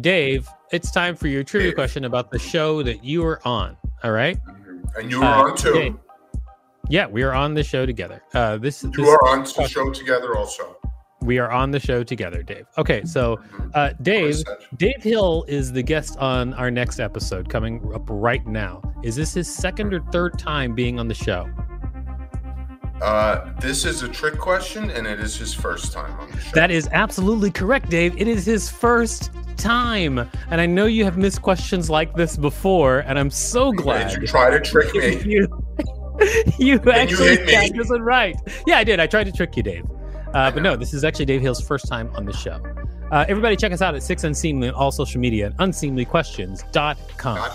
Dave, it's time for your trivia question about the show that you were on. All right. And you were Uh, on too. Dave. Yeah, we are on the show together. Uh, this You this are on the show together also. we are on the show together, Dave. Okay, so uh, Dave, Dave Hill is the guest on our next episode coming up right now. Is this his second or third time being on the show? Uh, this is a trick question, and it is his first time on the show. That is absolutely correct, Dave. It is his first time, and I know you have missed questions like this before, and I'm so glad Did you try to trick me? you you actually me. got this one right. Yeah, I did. I tried to trick you, Dave. Uh, but no, this is actually Dave Hill's first time on the show. Uh, everybody, check us out at Six Unseemly on all social media and unseemlyquestions.com.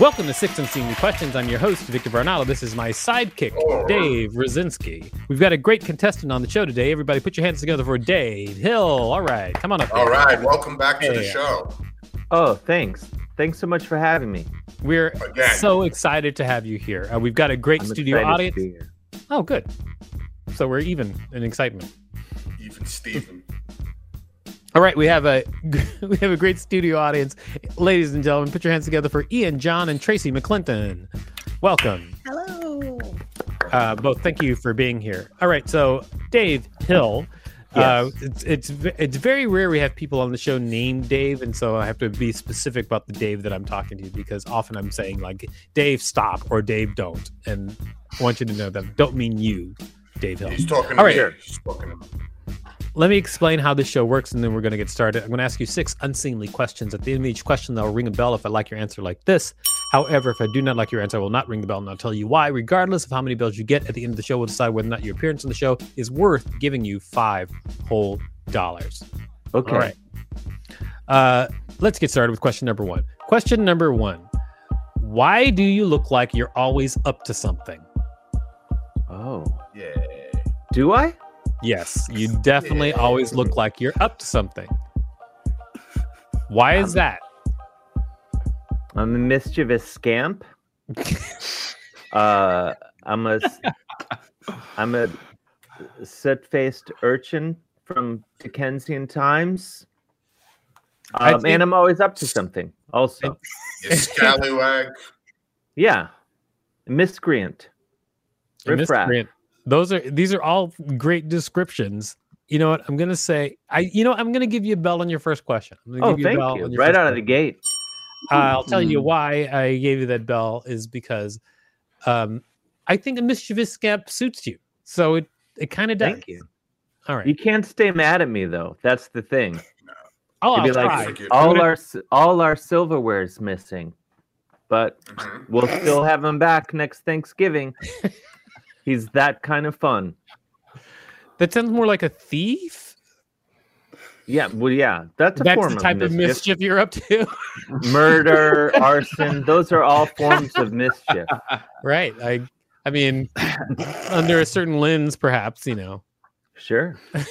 Welcome to Six Unseemly Questions. I'm your host, Victor Varnado. This is my sidekick, Dave Rosinski. We've got a great contestant on the show today. Everybody, put your hands together for Dave Hill. All right, come on up. All Dave. right, welcome back to the show. Oh, thanks. Thanks so much for having me. We're Again. so excited to have you here. Uh, we've got a great I'm studio audience. Oh, good. So we're even in excitement. Even Steven. All right, we have a we have a great studio audience, ladies and gentlemen. Put your hands together for Ian, John, and Tracy McClinton. Welcome. Hello. Uh, both, thank you for being here. All right, so Dave Hill. Uh, Yes. it's it's it's very rare we have people on the show named Dave, and so I have to be specific about the Dave that I'm talking to because often I'm saying like Dave stop or Dave don't, and I want you to know that don't mean you, Dave Hill. He's talking to All right. me. He's talking to me. Let me explain how this show works, and then we're going to get started. I'm going to ask you six unseemly questions. At the end of each question, I'll ring a bell if I like your answer like this. However, if I do not like your answer, I will not ring the bell, and I'll tell you why. Regardless of how many bells you get at the end of the show, we'll decide whether or not your appearance on the show is worth giving you five whole dollars. Okay. All right. Uh, let's get started with question number one. Question number one Why do you look like you're always up to something? Oh, Yeah. do I? Yes, you definitely always look like you're up to something. Why is that? I'm a mischievous scamp. uh, I'm a, s- I'm a soot-faced urchin from Dickensian times. I Um, think- and I'm always up to something. Also, scallywag. yeah, miscreant. And Riffraff. miscreant. Those are these are all great descriptions. You know what? I'm gonna say I. You know I'm gonna give you a bell on your first question. I'm gonna Oh, give you a thank bell you! on your Right out of the gate. Uh, I'll tell you Mm. why I gave you that bell is because um, I think a mischievous scamp suits you. So it it kind of does. Thank you. All right. You can't stay mad at me though. That's the thing. oh, I'll be try. like, all our s- all our silverware's missing, but Mhm. we'll still have them back next Thanksgiving. He's that kind of fun. That sounds more like a thief. Yeah, well, yeah, that's a That's form the type of of mischief. mischief you're up to. Murder, arson, those are all forms of mischief. right. I I mean, under a certain lens, perhaps, you know. Sure.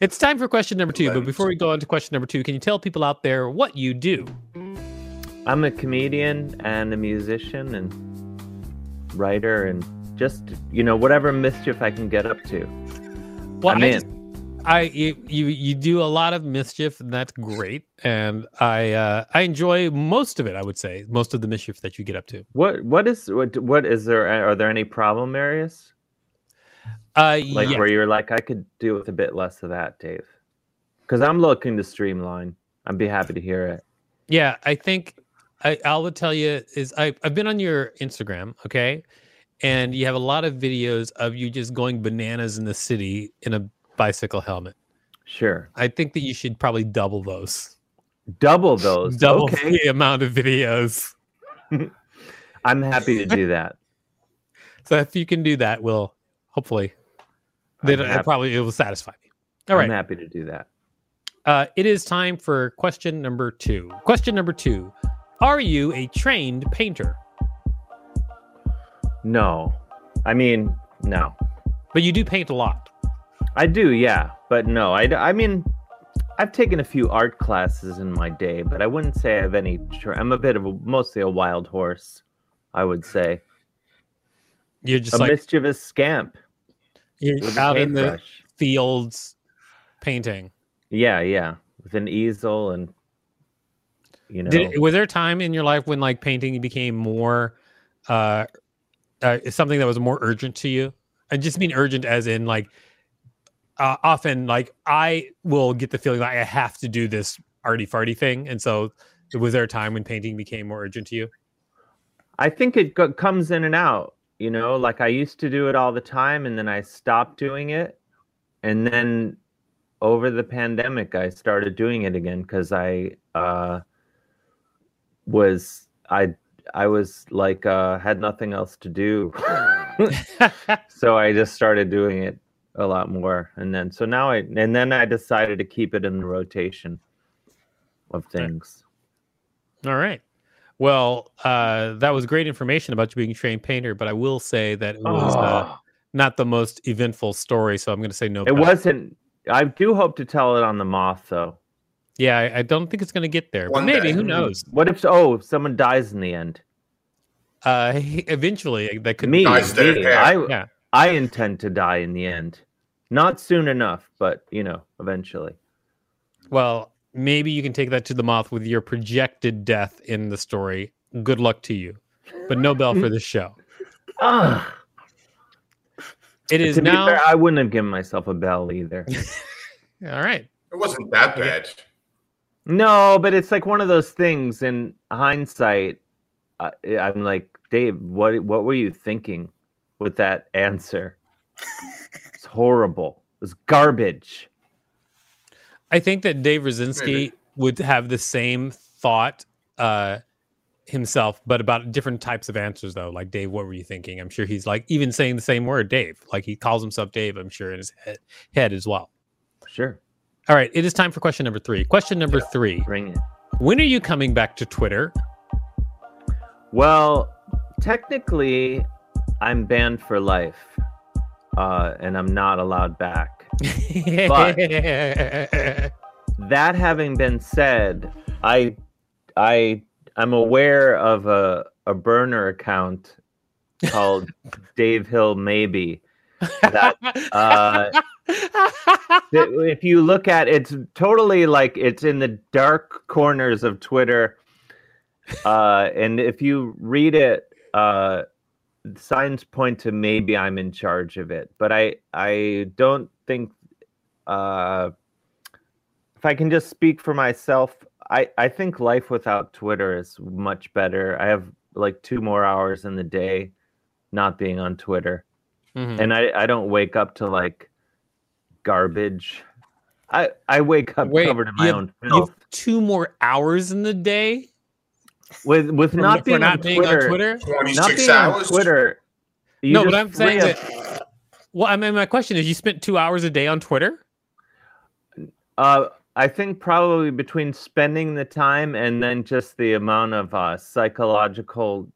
It's time for question number two. But before we go on to question number two, can you tell people out there what you do? I'm a comedian and a musician and writer and just you know whatever mischief I can get up to. Well, I'm I in. just- I you, you you do a lot of mischief, and that's great. And I uh, I enjoy most of it. I would say most of the mischief that you get up to. What what is what what is there? Are there any problem areas? Uh, like yeah. where you're like, I could do with a bit less of that, Dave. Because I'm looking to streamline. I'd be happy to hear it. Yeah, I think I, I will tell you is I, I've been on your Instagram, okay, and you have a lot of videos of you just going bananas in the city in a bicycle helmet. Sure. I think that you should probably double those. Double those. Double Okay. the amount of videos. I'm happy to do that. So if you can do that, we'll hopefully I'm that happy- probably it will satisfy me. All I'm right. happy to do that. Uh, it is time for question number two. Question number two: Are you a trained painter? No, I mean no. But you do paint a lot. I do, yeah, but no. I, I mean, I've taken a few art classes in my day, but I wouldn't say I have any. Tra- I'm a bit of a mostly a wild horse, I would say. You're just a like mischievous scamp you're out in the fields painting. Yeah, yeah, with an easel and you know. Did, was there a time in your life when like painting became more uh, uh something that was more urgent to you? I just mean urgent as in like uh, often like I will get the feeling like I have to do this arty farty thing, and so was there a time when painting became more urgent to you? I think it go- comes in and out. You know, like I used to do it all the time, and then I stopped doing it, and then over the pandemic, I started doing it again because I uh, was I I was like uh, had nothing else to do, so I just started doing it a lot more, and then so now I and then I decided to keep it in the rotation of things. All right. Well, uh, that was great information about you being a trained painter, but I will say that it was uh, Oh. not the most eventful story. So I'm going to say no. It wasn't. I do hope to tell it on the moth, though. Yeah, I, I don't think it's going to get there, but maybe day. who knows? What if? Oh, if someone dies in the end. Uh, eventually, that could Me, be. Dies me. I, Yeah. I intend to die in the end. Not soon enough, but you know, eventually. Well, maybe you can take that to the moth with your projected death in the story. Good luck to you, but no bell for this show. Ah, It is to be now. fair, I wouldn't have given myself a bell either. All right. It wasn't that bad. No, but it's like one of those things. In hindsight, I, I'm like, Dave, what what were you thinking with that answer? It's horrible. It's garbage. I think that Dave Rosinski would have the same thought uh, himself, but about different types of answers, though. Like, Dave, what were you thinking? I'm sure he's like even saying the same word, Dave. Like, he calls himself Dave, I'm sure, in his head, head as well. Sure, All right. It is time for question number three. Question number three bring it. When are you coming back to Twitter? Well, technically, I'm banned for life, uh, and I'm not allowed back. But- That having been said, I, I, I'm aware of a a burner account called Dave Hill Maybe. That, uh, if you look at it's totally like it's in the dark corners of Twitter. Uh, and if you read it, uh, signs point to maybe I'm in charge of it, but I I don't think. Uh, if I can just speak for myself, I I think life without Twitter is much better. I have like two more hours in the day, not being on Twitter Mhm. and I, I don't wake up to like garbage. I I wake up Wait, covered in you my have- own You filth. have two more hours in the day With with for not for being, not on, being Twitter, on Twitter. not 26 being on hours. Twitter. No, but I'm saying free that. up- Well, I mean, my question is: you spent two hours a day on Twitter? Uh, I think probably between spending the time and then just the amount of uh, psychological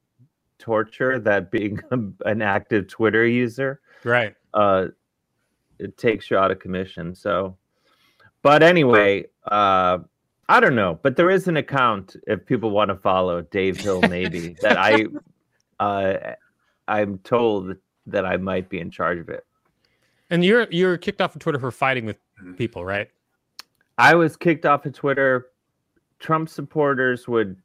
torture that being an active Twitter user. Right. uh it takes you out of commission so but anyway uh i don't know but there is an account if people want to follow dave hill maybe that i uh i'm told that i might be in charge of it And you're you're kicked off of Twitter for fighting with people, right? i was kicked off of twitter trump supporters would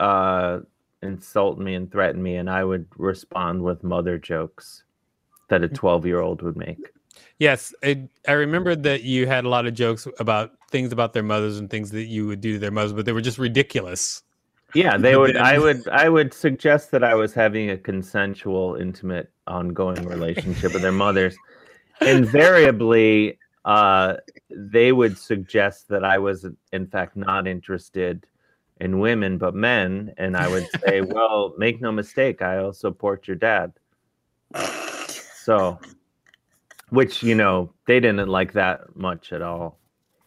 uh insult me and threaten me and i would respond with mother jokes that a 12 year old would make Yes, I, I remember that you had a lot of jokes about things about their mothers and things that you would do to their mothers, but they were just ridiculous. Yeah, they would. I would. I would suggest that I was having a consensual, intimate, ongoing relationship with their mothers. Invariably, uh, they would suggest that I was, in fact, not interested in women but men, and I would say, "Well, make no mistake, I also support your dad." So, which you know they didn't like that much at all.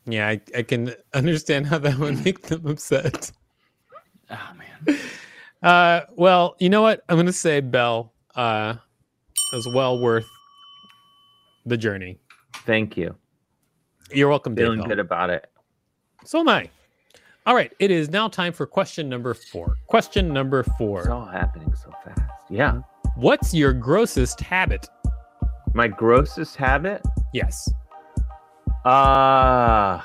Yeah, I, I can understand how that would make them upset. Oh man. Uh, well, you know what? I'm gonna say Bell uh, is well worth the journey. Thank you. You're welcome, Dave. Feeling Bell. good about it. So am I. All right, it is now time for question number four. Question number four. It's all happening so fast. Yeah. What's your grossest habit? My grossest habit? Yes. Uh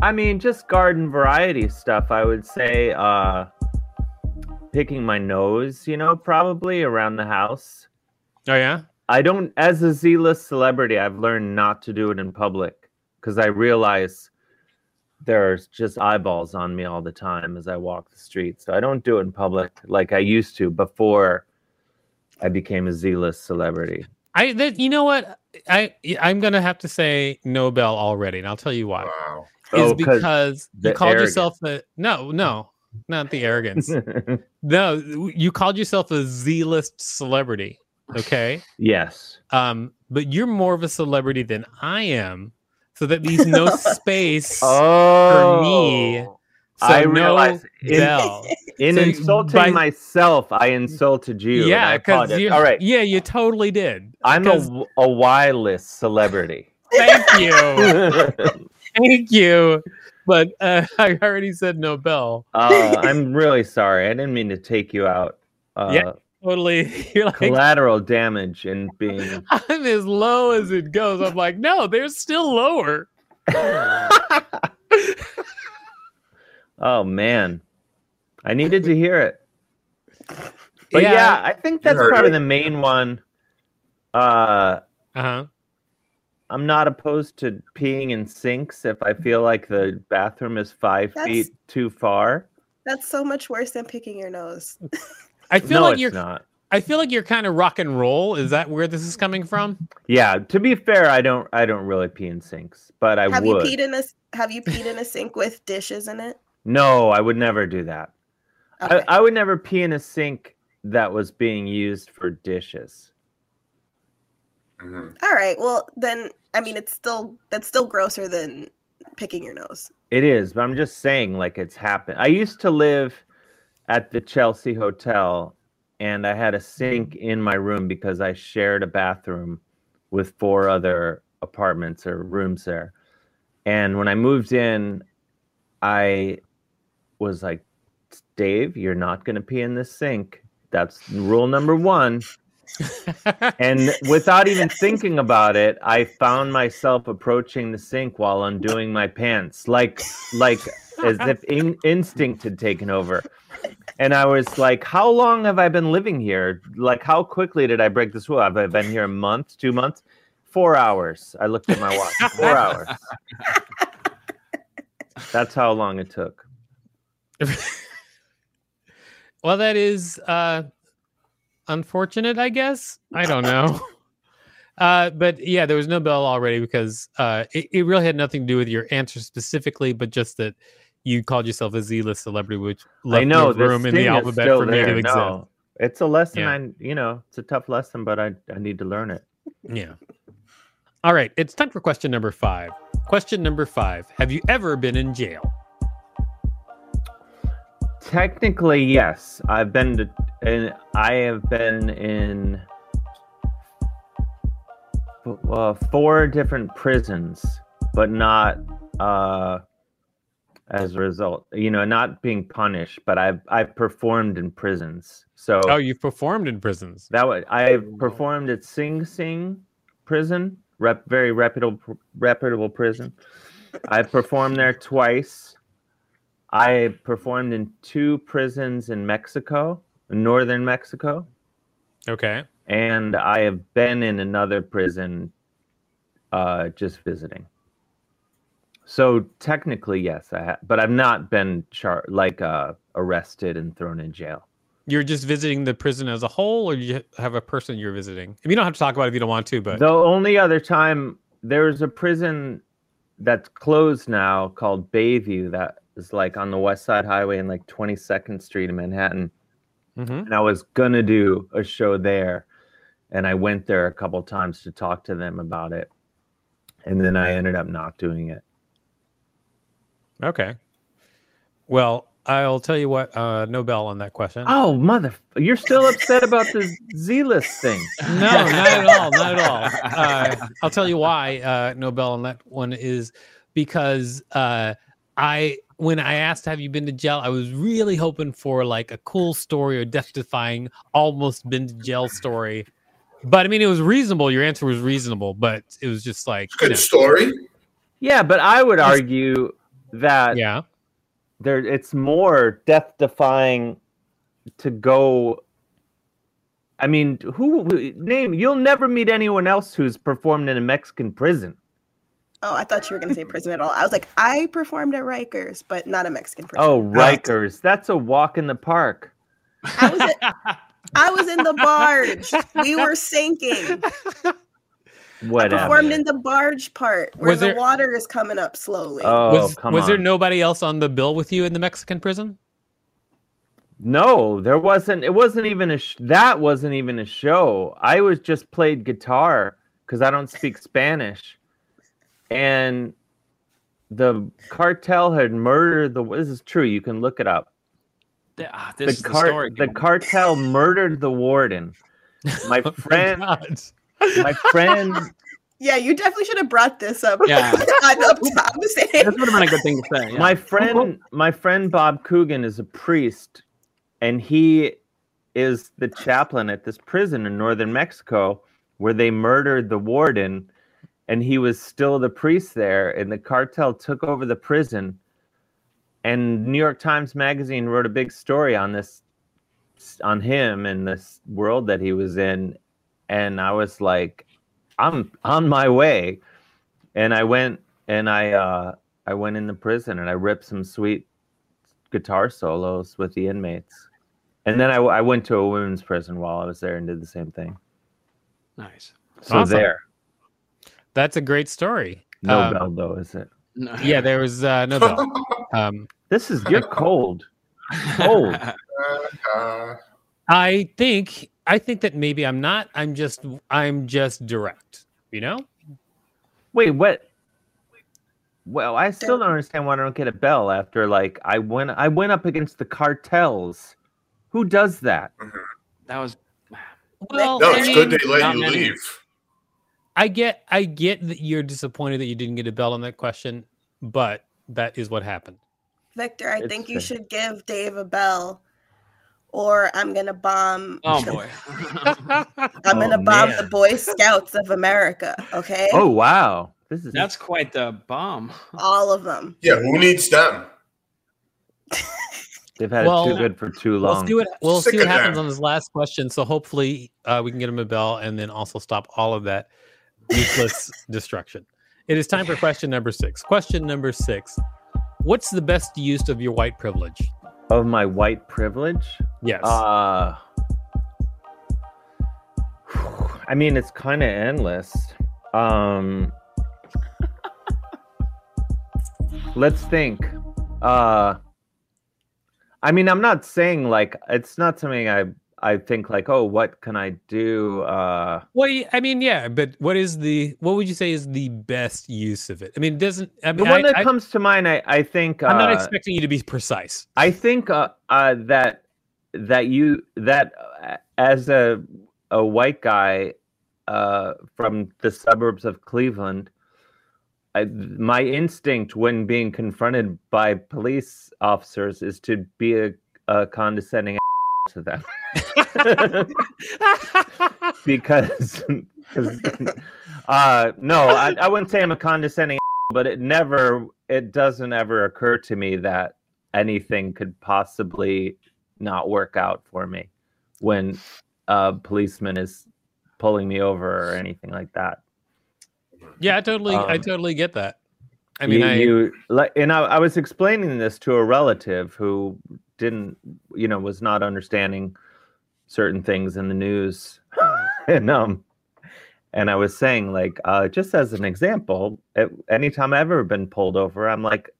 I mean just garden variety stuff. I would say uh picking my nose, you know, probably around the house. Oh yeah. I don't as a Z-list celebrity, I've learned not to do it in public because I realize there's just eyeballs on me all the time as I walk the streets. So I don't do it in public like I used to before I became a Z-list celebrity. I that you know what I I'm gonna have to say Nobel already, and I'll tell you why. Wow. Is Oh, 'cause because you called arrogance. yourself a no no not the arrogance. no, you called yourself a Z-list celebrity. Okay. yes. Um, but you're more of a celebrity than I am, so that leaves no space Oh, me, So I no realize in, Bell. in So insulting by- myself, I insulted you. yeah, because you. all right, Yeah, you totally did. I'm a, 'cause- w- a Y list celebrity. Thank you. Thank you. But uh, I already said no Bell. uh, I'm really sorry. I didn't mean to take you out. Uh, Yeah. Totally. You're like, collateral damage and being. I'm as low as it goes. I'm like, no, they're still lower. oh man, I needed to hear it. But yeah, I think that's probably it. the main one. Uh, Uh huh. I'm not opposed to peeing in sinks if I feel like the bathroom is five That's- feet too far. That's so much worse than picking your nose. I feel no, like you're. not. I feel like you're kind of rock and roll. Is that where this is coming from? Yeah, to be fair, I don't I don't really pee in sinks, but I have would. you peed in a Have you peed in a sink with dishes in it? no, I would never do that. Okay. I, I would never pee in a sink that was being used for dishes. Mhm. All right. Well, then I mean, it's still that's still grosser than picking your nose. It is, but I'm just saying like it's happened. I used to live at the Chelsea Hotel and I had a sink in my room because I shared a bathroom with four other apartments or rooms there. And when I moved in, I was like, Dave, you're not going to pee in this sink. That's rule number one. And without even thinking about it, I found myself approaching the sink while undoing my pants, like like as if in, instinct had taken over. And I was like, "How long have I been living here? Like, how quickly did I break this rule? Have I been here a month, two months, four hours?" I looked at my watch. Four hours. That's how long it took. well, that is uh, unfortunate, I guess. I don't know. Uh, but yeah, there was no bell already because uh, it, it really had nothing to do with your answer specifically, but just that you called yourself a Z-list celebrity, which left I know no room in the alphabet for me to exist. No, it's a lesson. Yeah. I you know, it's a tough lesson, but I I need to learn it. Yeah. All right, it's time for question number five. Question number five: Have you ever been in jail? Technically, yes. I've been to, and I have been in uh, four different prisons, but not uh, as a result. You know, not being punished, but I've I've performed in prisons. So Oh, you've performed in prisons. that was I've performed at Sing Sing prison, rep, very reputable reputable prison. I've performed there twice. I performed in two prisons in Mexico, northern Mexico, Okay. and I have been in another prison uh, just visiting. So technically, yes, I have, but I've not been char- like uh, arrested and thrown in jail. You're just visiting the prison as a whole, or you have a person you're visiting? If you don't have to talk about it if you don't want to, but The only other time there's a prison that's closed now called Bayview that is like on the West Side Highway in like 22nd Street in Manhattan. Mhm. And I was gonna do a show there, and I went there a couple times to talk to them about it, and then I ended up not doing it. Okay. Well, I'll tell you what. Uh, no bell on that question. Oh mother! You're still upset about the Z list thing? No, not at all. Not at all. Uh, I'll tell you why. Uh, no bell on that one is because uh, I when I asked, "Have you been to jail?" I was really hoping for like a cool story or death-defying, almost been to jail story. But I mean, it was reasonable. Your answer was reasonable, but it was just like, you Good know, story. Yeah, but I would argue that yeah. there it's more death defying to go I mean, who who- name you'll never meet anyone else who's performed in a Mexican prison. Oh, I thought you were going to say prison at all. I was like, I performed at Rikers, but not a Mexican prison. Oh, oh Rikers. That's a walk in the park. I was, at- I was in the barge. We were sinking. Whatever. Performed in the barge part where Was the there- water is coming up slowly. oh, was come was on. there nobody else on the bill with you in the Mexican prison? No, there wasn't. It wasn't even a. Sh- that wasn't even a show. I was just played guitar because I don't speak Spanish, and the cartel had murdered the. This is true. You can look it up. Th- ah, The this is the story. the cartel murdered the warden. My Oh friend, God. My friend. Yeah, you definitely should have brought this up. Yeah. on up top. This would have been a good thing to say. yeah. My friend, my friend Bob Coogan is a priest, and he is the chaplain at this prison in northern Mexico where they murdered the warden, and he was still the priest there. And the cartel took over the prison, and New York Times Magazine wrote a big story on this, on him and this world that he was in, and I was like, I'm on my way, and I went and I. uh I went in the prison and I ripped some sweet guitar solos with the inmates. And then I, I went to a women's prison while I was there and did the same thing. nice. So Awesome. there. That's a great story. No Um, bell though, is it? No. Yeah, there was uh, no bell. Um, This is you're cold. Cold. I think I think that maybe I'm not. I'm just I'm just direct. You know? Wait, what? Well, I still don't understand why I don't get a bell after like I went I went up against the cartels. Who does that? that was Well, no, I it's good mean, they let you many. leave. I get I get that you're disappointed that you didn't get a bell on that question, but that is what happened. Victor, I It's think you fair. should give Dave a bell, or I'm gonna bomb. oh boy. I'm gonna Oh, bomb man. the Boy Scouts of America. Okay, Oh wow. This is That's quite the bomb. all of them. Yeah, who needs them? they've had Well, it too good for too We'll long. see what we'll see what happens them. on this last question. So hopefully uh, we can get him a bell and then also stop all of that useless destruction. It is time for question number six. Question number six. What's the best use of your white privilege? of my white privilege? Yes. Uh I mean it's kind of endless. Um Let's think. Uh I mean I'm not saying like it's not something I I think like oh what can I do uh well, I mean, yeah, but what is the what would you say is the best use of it? I mean, it doesn't I the mean, one I, that comes to mind I I think I'm not uh, expecting you to be precise. I think uh, uh, that that you that uh, as a a white guy uh, from the suburbs of Cleveland, I, my instinct when being confronted by police officers is to be a, a condescending to them. Because uh, no, I, I wouldn't say I'm a condescending, but it never it doesn't ever occur to me that anything could possibly not work out for me when a policeman is pulling me over or anything like that. yeah, I totally I Um, totally get that. I mean, you, I you like, and I, I was explaining this to a relative who didn't, you know, was not understanding certain things in the news, and um, and I was saying like, uh, just as an example, at, anytime I've ever been pulled over, I'm like,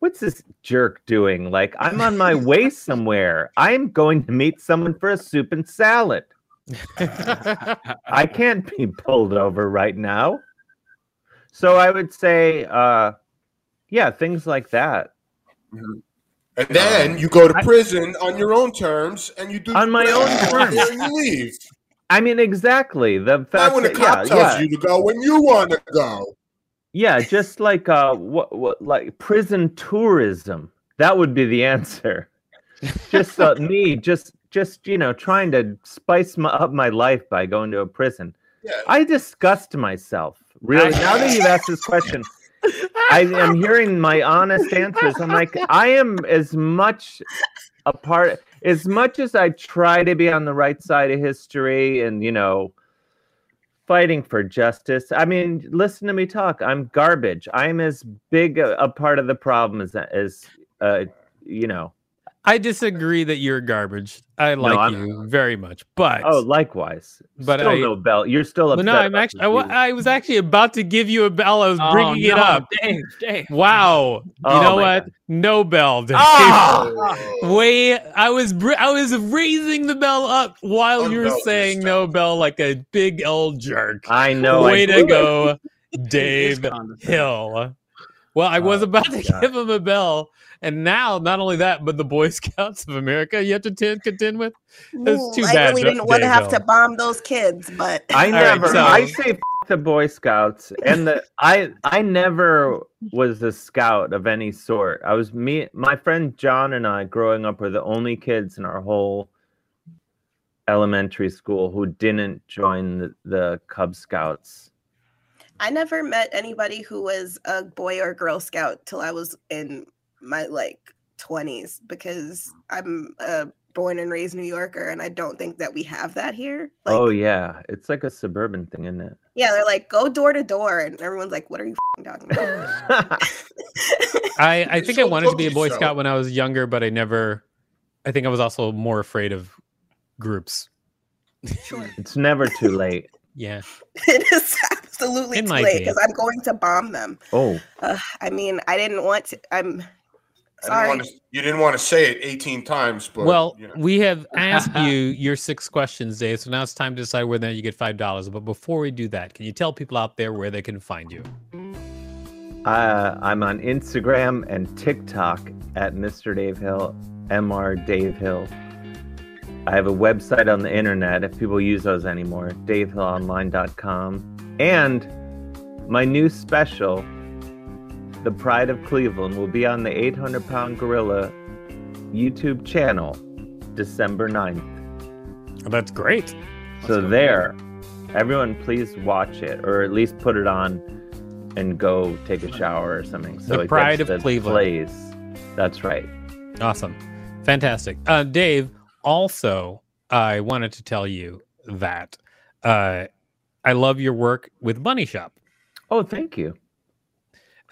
what's this jerk doing? Like, I'm on my way somewhere. I'm going to meet someone for a soup and salad. I can't be pulled over right now. So I would say, uh, yeah, things like that. And then you go to prison on your own terms, and you do On my own and terms. you leave. I mean, exactly. The Not fact when the that, cop yeah, tells yeah, you to go when you want to go. Yeah, just like uh, what, what, like prison tourism. That would be the answer. just uh, me, just, just you know, trying to spice my, up my life by going to a prison. Yeah. I disgust myself. Really, now that you've asked this question, I am hearing my honest answers. I'm like, I am as much a part, as much as I try to be on the right side of history and, you know, fighting for justice. I mean, listen to me talk. I'm garbage. I'm as big a, a part of the problem as, as, uh, you know, I disagree that you're garbage. I like I'm- you very much, but oh, likewise. But still I- no belt. You're still upset. no, I'm actually. the I. I was actually about to give you a bell. I was Oh, bringing it no, up. Dave, Dave. Wow. You Oh know what? God. No bell. Dave. Ah! Way I was br- I was raising the bell up while Oh, you were no, saying no bell like a big old jerk. I know. I Way to go, Dave Hill. Well, I was Oh, about to God. give him a bell, and now not only that, but the Boy Scouts of America you have to t- contend with. That's Ooh, too I bad, really didn't want to have to bomb those kids, but I All right, never. so- I say f- the Boy Scouts, and the I I never was a scout of any sort. I was me, my friend John, and I growing up were the only kids in our whole elementary school who didn't join the, the Cub Scouts. I never met anybody who was a boy or girl scout till I was in my like 20s because I'm a born and raised New Yorker and I don't think that we have that here. Like, oh yeah, it's like a suburban thing, isn't it? yeah, they're like go door to door and everyone's like, "What are you f***ing talking about?" I, I think I wanted to be a Boy though. Scout when I was younger, but I never. I think I was also more afraid of groups. sure, it's never too late. Yeah. it is absolutely It too late because I'm going to bomb them. Oh, Uh, I mean, I didn't want to. I'm I didn't wanna- you didn't want to say it 18 times, but well, you know. we have asked you your six questions, Dave. So now it's time to decide whether you get five dollars. But before we do that, can you tell people out there where they can find you? uh, I'm on Instagram and TikTok at Mr. Dave Hill, Mr. Dave Hill. I have a website on the internet if people use those anymore, davehillonline.com. And my new special, The Pride of Cleveland, will be on the 800 Pound Gorilla YouTube channel December 9th. Oh, that's great. So there, everyone please watch it or at least put it on and go take a shower or something. So The Pride of the Cleveland. Plays. That's right. Awesome. Fantastic. Uh, Dave, also, I wanted to tell you that uh, I love your work with Bunny Shop. Oh, thank you.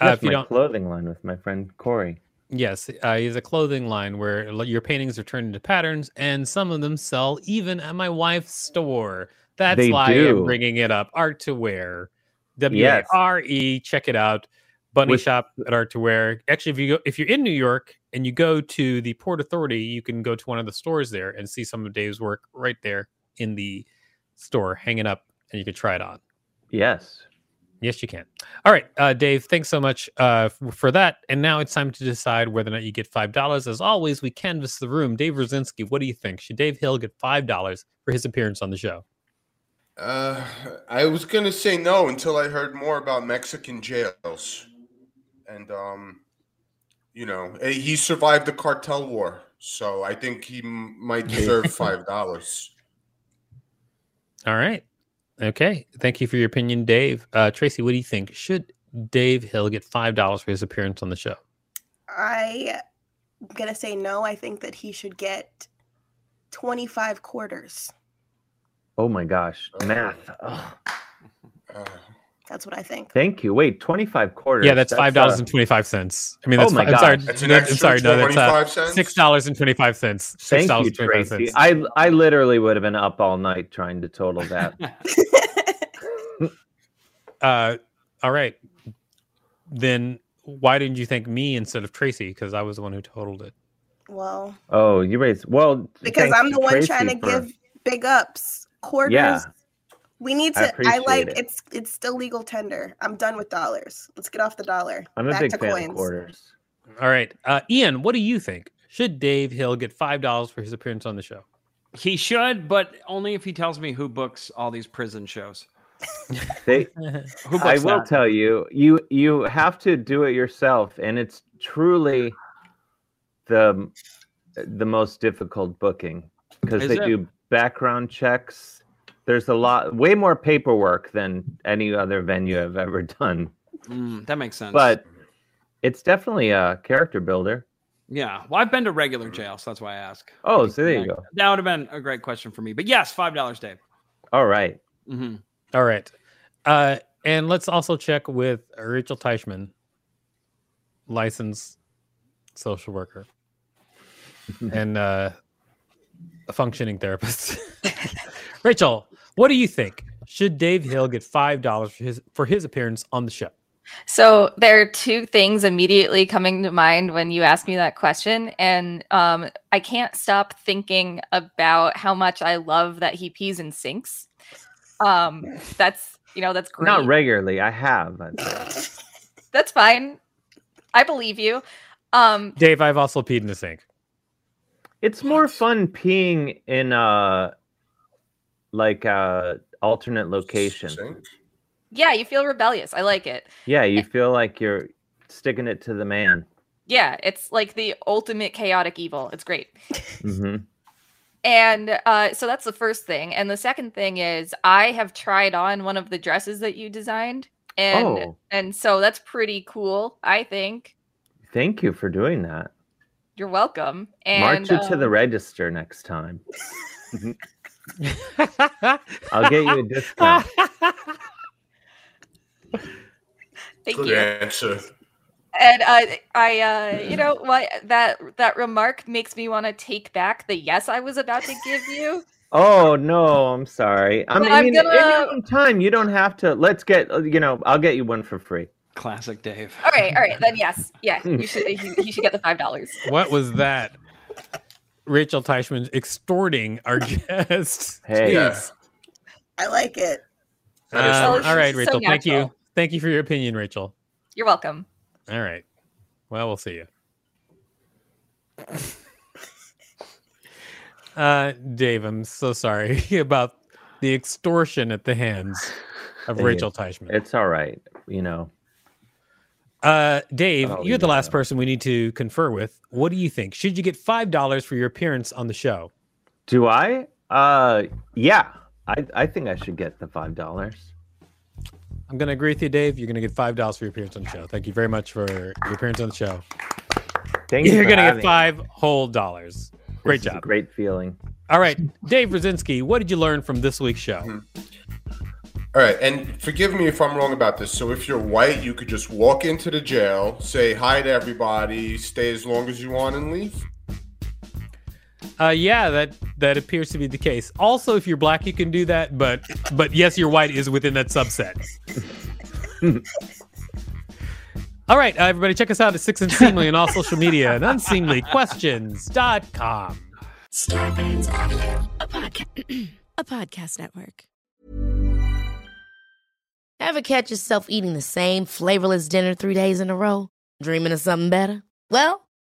Uh, if you my don't, clothing line with my friend Corey. yes, uh, he's a clothing line where your paintings are turned into patterns, and some of them sell even at my wife's store. That's They why do. I'm bringing it up. Art to Wear, W A. R E. Check it out. Bunny With- Shop at Art to Wear. Actually, if you go, if you're in New York and you go to the Port Authority, you can go to one of the stores there and see some of Dave's work right there in the store, hanging up, and you can try it on. Yes. Yes, you can. All right, uh, Dave. Thanks so much uh, f- for that. And now it's time to decide whether or not you get five dollars. As always, we canvass the room. Dave Rosinski, what do you think? Should Dave Hill get five dollars for his appearance on the show? Uh, I was gonna say no until I heard more about Mexican jails, and um, you know, eh, he survived the cartel war, so I think he m- might deserve five dollars. All right. Okay. Thank you for your opinion, Dave. Uh, Tracy, what do you think? Should Dave Hill get five dollars for his appearance on the show? I am gonna say no. I think that he should get 25 quarters. Oh my gosh. Oh. Math. Ugh. That's what I think. Thank you. Wait, 25 quarters. Yeah, that's five dollars uh, and twenty five cents. I mean, Oh that's my fi- I'm sorry. gosh. that's an extra I'm sorry. No, that's uh, twenty-five cents. six dollars and twenty five cents. Six Thank dollars you, and twenty five Tracy. cents. I I literally would have been up all night trying to total that. Uh, all right. Then why didn't you thank me instead of Tracy? Because I was the one who totaled it. well, oh, you raised well because I'm the one Tracy trying to for- give big ups quarters. Yeah. We need to. I, appreciate like it. it's it's still legal tender. I'm done with dollars. Let's get off the dollar. I'm a Back big to fan coins. of quarters. All right, uh, Ian, what do you think? Should Dave Hill get five dollars for his appearance on the show? He should, but only if he tells me who books all these prison shows. They, I will that? tell you, you you have to do it yourself, and it's truly the the most difficult booking because they it? do background checks. There's a lot, way more paperwork than any other venue I've ever done, Mm, that makes sense. but it's definitely a character builder. yeah, well, I've been to regular jail, so that's why I ask. Oh, so there you go. That would have been a great question for me. But yes, five dollars, Dave. All right. hmm All right, uh, and let's also check with Rachel Teichman, licensed social worker and uh, a functioning therapist. Rachel, what do you think? Should Dave Hill get five dollars for his for his appearance on the show? So there are two things immediately coming to mind when you ask me that question, and um, I can't stop thinking about how much I love that he pees in sinks. Um, that's you know that's great. Not regularly. I have. that's fine. I believe you. Um, Dave, I've also peed in the sink. It's more fun peeing in a like a alternate location. Sink? yeah, you feel rebellious. I like it. Yeah, you feel like you're sticking it to the man. Yeah, it's like the ultimate chaotic evil. It's great. hmm And uh, so that's the first thing. And the second thing is I have tried on one of the dresses that you designed. And Oh. and so that's pretty cool, I think. Thank you for doing that. You're welcome. And March it to the um, register next time. I'll get you a discount. thank Good you. answer. And uh, I uh, you know what that that remark makes me want to take back the yes I was about to give you. Oh no, I'm sorry. I But mean, I'm gonna- your own time, you don't have to. Let's get. uh, You know, I'll get you one for free. Classic Dave. All right, all right, then yes. Yeah, you should you, you should get the five dollars. what was that? Rachel Teichman extorting our guests. Hey. Jeez. I like it. Um, harsh. all right, So Rachel. thank you. Thank you for your opinion, Rachel. You're welcome. All right. Well, we'll see you. Uh, Dave, I'm so sorry about the extortion at the hands of Rachel Teichman. It's all right. You know, Uh, Dave, I'll you're leave the last person we need to confer with. What do you think? Should you get five dollars for your appearance on the show? do I? Uh, yeah. I I think I should get the five dollars. I'm going to agree with you, Dave. You're going to get five dollars for your appearance on the show. Thank you very much for your appearance on the show. Thank you. You're going to having get me. five whole dollars. Great This is a job. great feeling. All right, Dave Rosinski, what did you learn from this week's show? Mm-hmm. All right, and forgive me if I'm wrong about this. So if you're white, you could just walk into the jail, say hi to everybody, stay as long as you want, and leave. Uh, yeah, that that appears to be the case. Also, if you're black, you can do that, but but yes, you're white is within that subset. all right, uh, everybody, check us out at Six and Unseemly on all social media and unseemlyquestions.com. Starburns Audio, a a podcast network. Ever catch yourself eating the same flavorless dinner three days in a row? Dreaming of something better? Well,